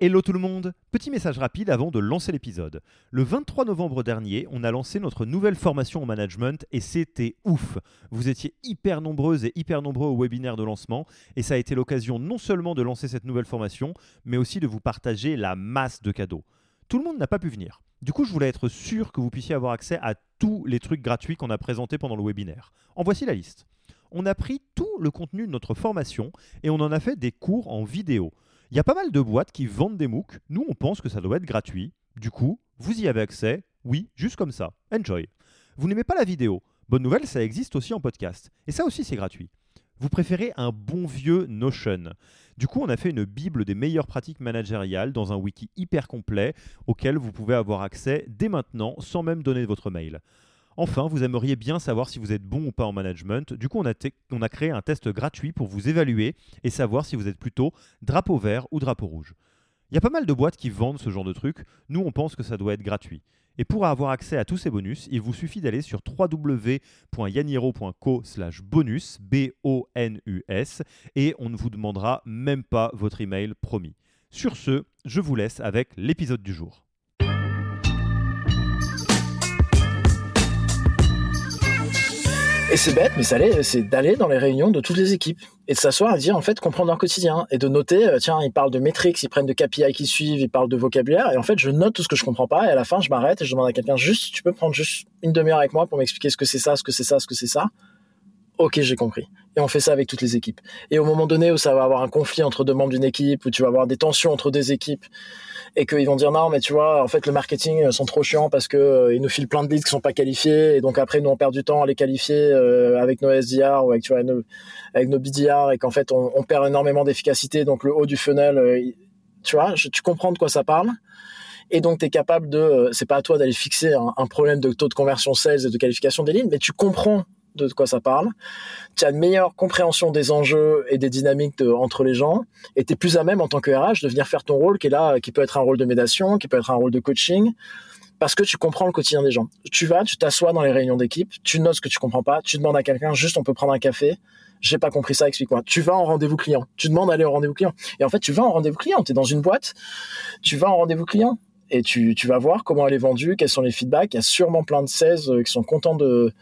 Hello tout le monde Petit message rapide avant de lancer l'épisode. Le 23 novembre dernier, on a lancé notre nouvelle formation en management et c'était ouf Vous étiez hyper nombreuses et hyper nombreux au webinaire de lancement et ça a été l'occasion non seulement de lancer cette nouvelle formation, mais aussi de vous partager la masse de cadeaux. Tout le monde n'a pas pu venir. Du coup, je voulais être sûr que vous puissiez avoir accès à tous les trucs gratuits qu'on a présentés pendant le webinaire. En voici la liste. On a pris tout le contenu de notre formation et on en a fait des cours en vidéo. Il y a pas mal de boîtes qui vendent des MOOC. Nous, on pense que ça doit être gratuit. Du coup, vous y avez accès. Oui, juste comme ça. Enjoy. Vous n'aimez pas la vidéo? Bonne nouvelle, ça existe aussi en podcast. Et ça aussi, c'est gratuit. Vous préférez un bon vieux Notion? Du coup, on a fait une bible des meilleures pratiques managériales dans un wiki hyper complet auquel vous pouvez avoir accès dès maintenant sans même donner votre mail. Enfin, vous aimeriez bien savoir si vous êtes bon ou pas en management. Du coup, on a, créé un test gratuit pour vous évaluer et savoir si vous êtes plutôt drapeau vert ou drapeau rouge. Il y a pas mal de boîtes qui vendent ce genre de trucs. Nous, on pense que ça doit être gratuit. Et pour avoir accès à tous ces bonus, il vous suffit d'aller sur www.yaniro.co bonus, B-O-N-U-S, et on ne vous demandera même pas votre email promis. Sur ce, je vous laisse avec l'épisode du jour. Et c'est bête, mais c'est d'aller dans les réunions de toutes les équipes et de s'asseoir et dire en fait comprendre leur quotidien et de noter euh, tiens ils parlent de métriques, ils prennent de KPI qui suivent, ils parlent de vocabulaire et en fait je note tout ce que je comprends pas et à la fin je m'arrête et je demande à quelqu'un juste tu peux prendre juste une demi-heure avec moi pour m'expliquer ce que c'est ça, ce que c'est ça, ce que c'est ça. Ok j'ai compris. Et on fait ça avec toutes les équipes. Et au moment donné où ça va avoir un conflit entre deux membres d'une équipe, où tu vas avoir des tensions entre deux équipes, et qu'ils vont dire non mais tu vois en fait le marketing euh, sont trop chiants parce que euh, ils nous filent plein de leads qui sont pas qualifiés et donc après nous on perd du temps à les qualifier euh, avec nos SDR ou avec nos, avec nos BDR et qu'en fait on, on, perd énormément d'efficacité. Donc le haut du funnel tu vois tu comprends de quoi ça parle. Et donc tu es capable de c'est pas à toi d'aller fixer un, un, problème de taux de conversion sales et de qualification des lignes mais tu comprends de quoi ça parle, tu as une meilleure compréhension des enjeux et des dynamiques entre les gens, et tu es plus à même en tant que RH de venir faire ton rôle qui est là, qui peut être un rôle de médiation, qui peut être un rôle de coaching, parce que tu comprends le quotidien des gens. Tu vas, tu t'assois dans les réunions d'équipe, tu notes ce que tu comprends pas, tu demandes à quelqu'un juste on peut prendre un café, j'ai pas compris ça, explique-moi. Tu vas en rendez-vous client, tu demandes d'aller au rendez-vous client. Et en fait, tu vas en rendez-vous client, tu es dans une boîte, tu vas en rendez-vous client et tu, tu vas voir comment elle est vendue, quels sont les feedbacks. Il y a sûrement plein de 16 qui sont contents de,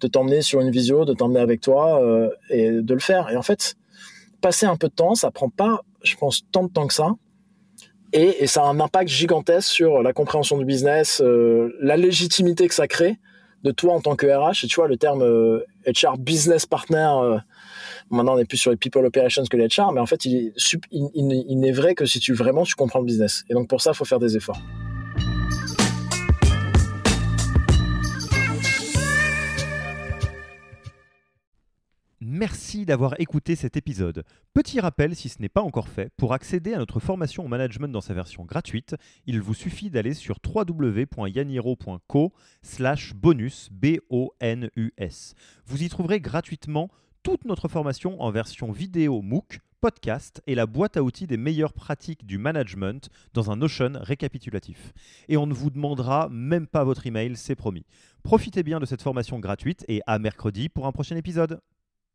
de t'emmener sur une visio, de t'emmener avec toi euh, et de le faire. Et en fait, passer un peu de temps, ça prend pas, je pense, tant de temps que ça. Et, ça a un impact gigantesque sur la compréhension du business, euh, la légitimité que ça crée de toi en tant que RH. Et tu vois, le terme HR euh, business partner, maintenant on est plus sur les people operations que les HR, mais en fait, il, il, il n'est vrai que si tu vraiment tu comprends le business. Et donc pour ça, il faut faire des efforts. Merci d'avoir écouté cet épisode. Petit rappel, si ce n'est pas encore fait, pour accéder à notre formation au management dans sa version gratuite, il vous suffit d'aller sur www.yaniro.co slash bonus, B-O-N-U-S. Vous y trouverez gratuitement toute notre formation en version vidéo MOOC, podcast et la boîte à outils des meilleures pratiques du management dans un Notion récapitulatif. Et on ne vous demandera même pas votre email, c'est promis. Profitez bien de cette formation gratuite et à mercredi pour un prochain épisode.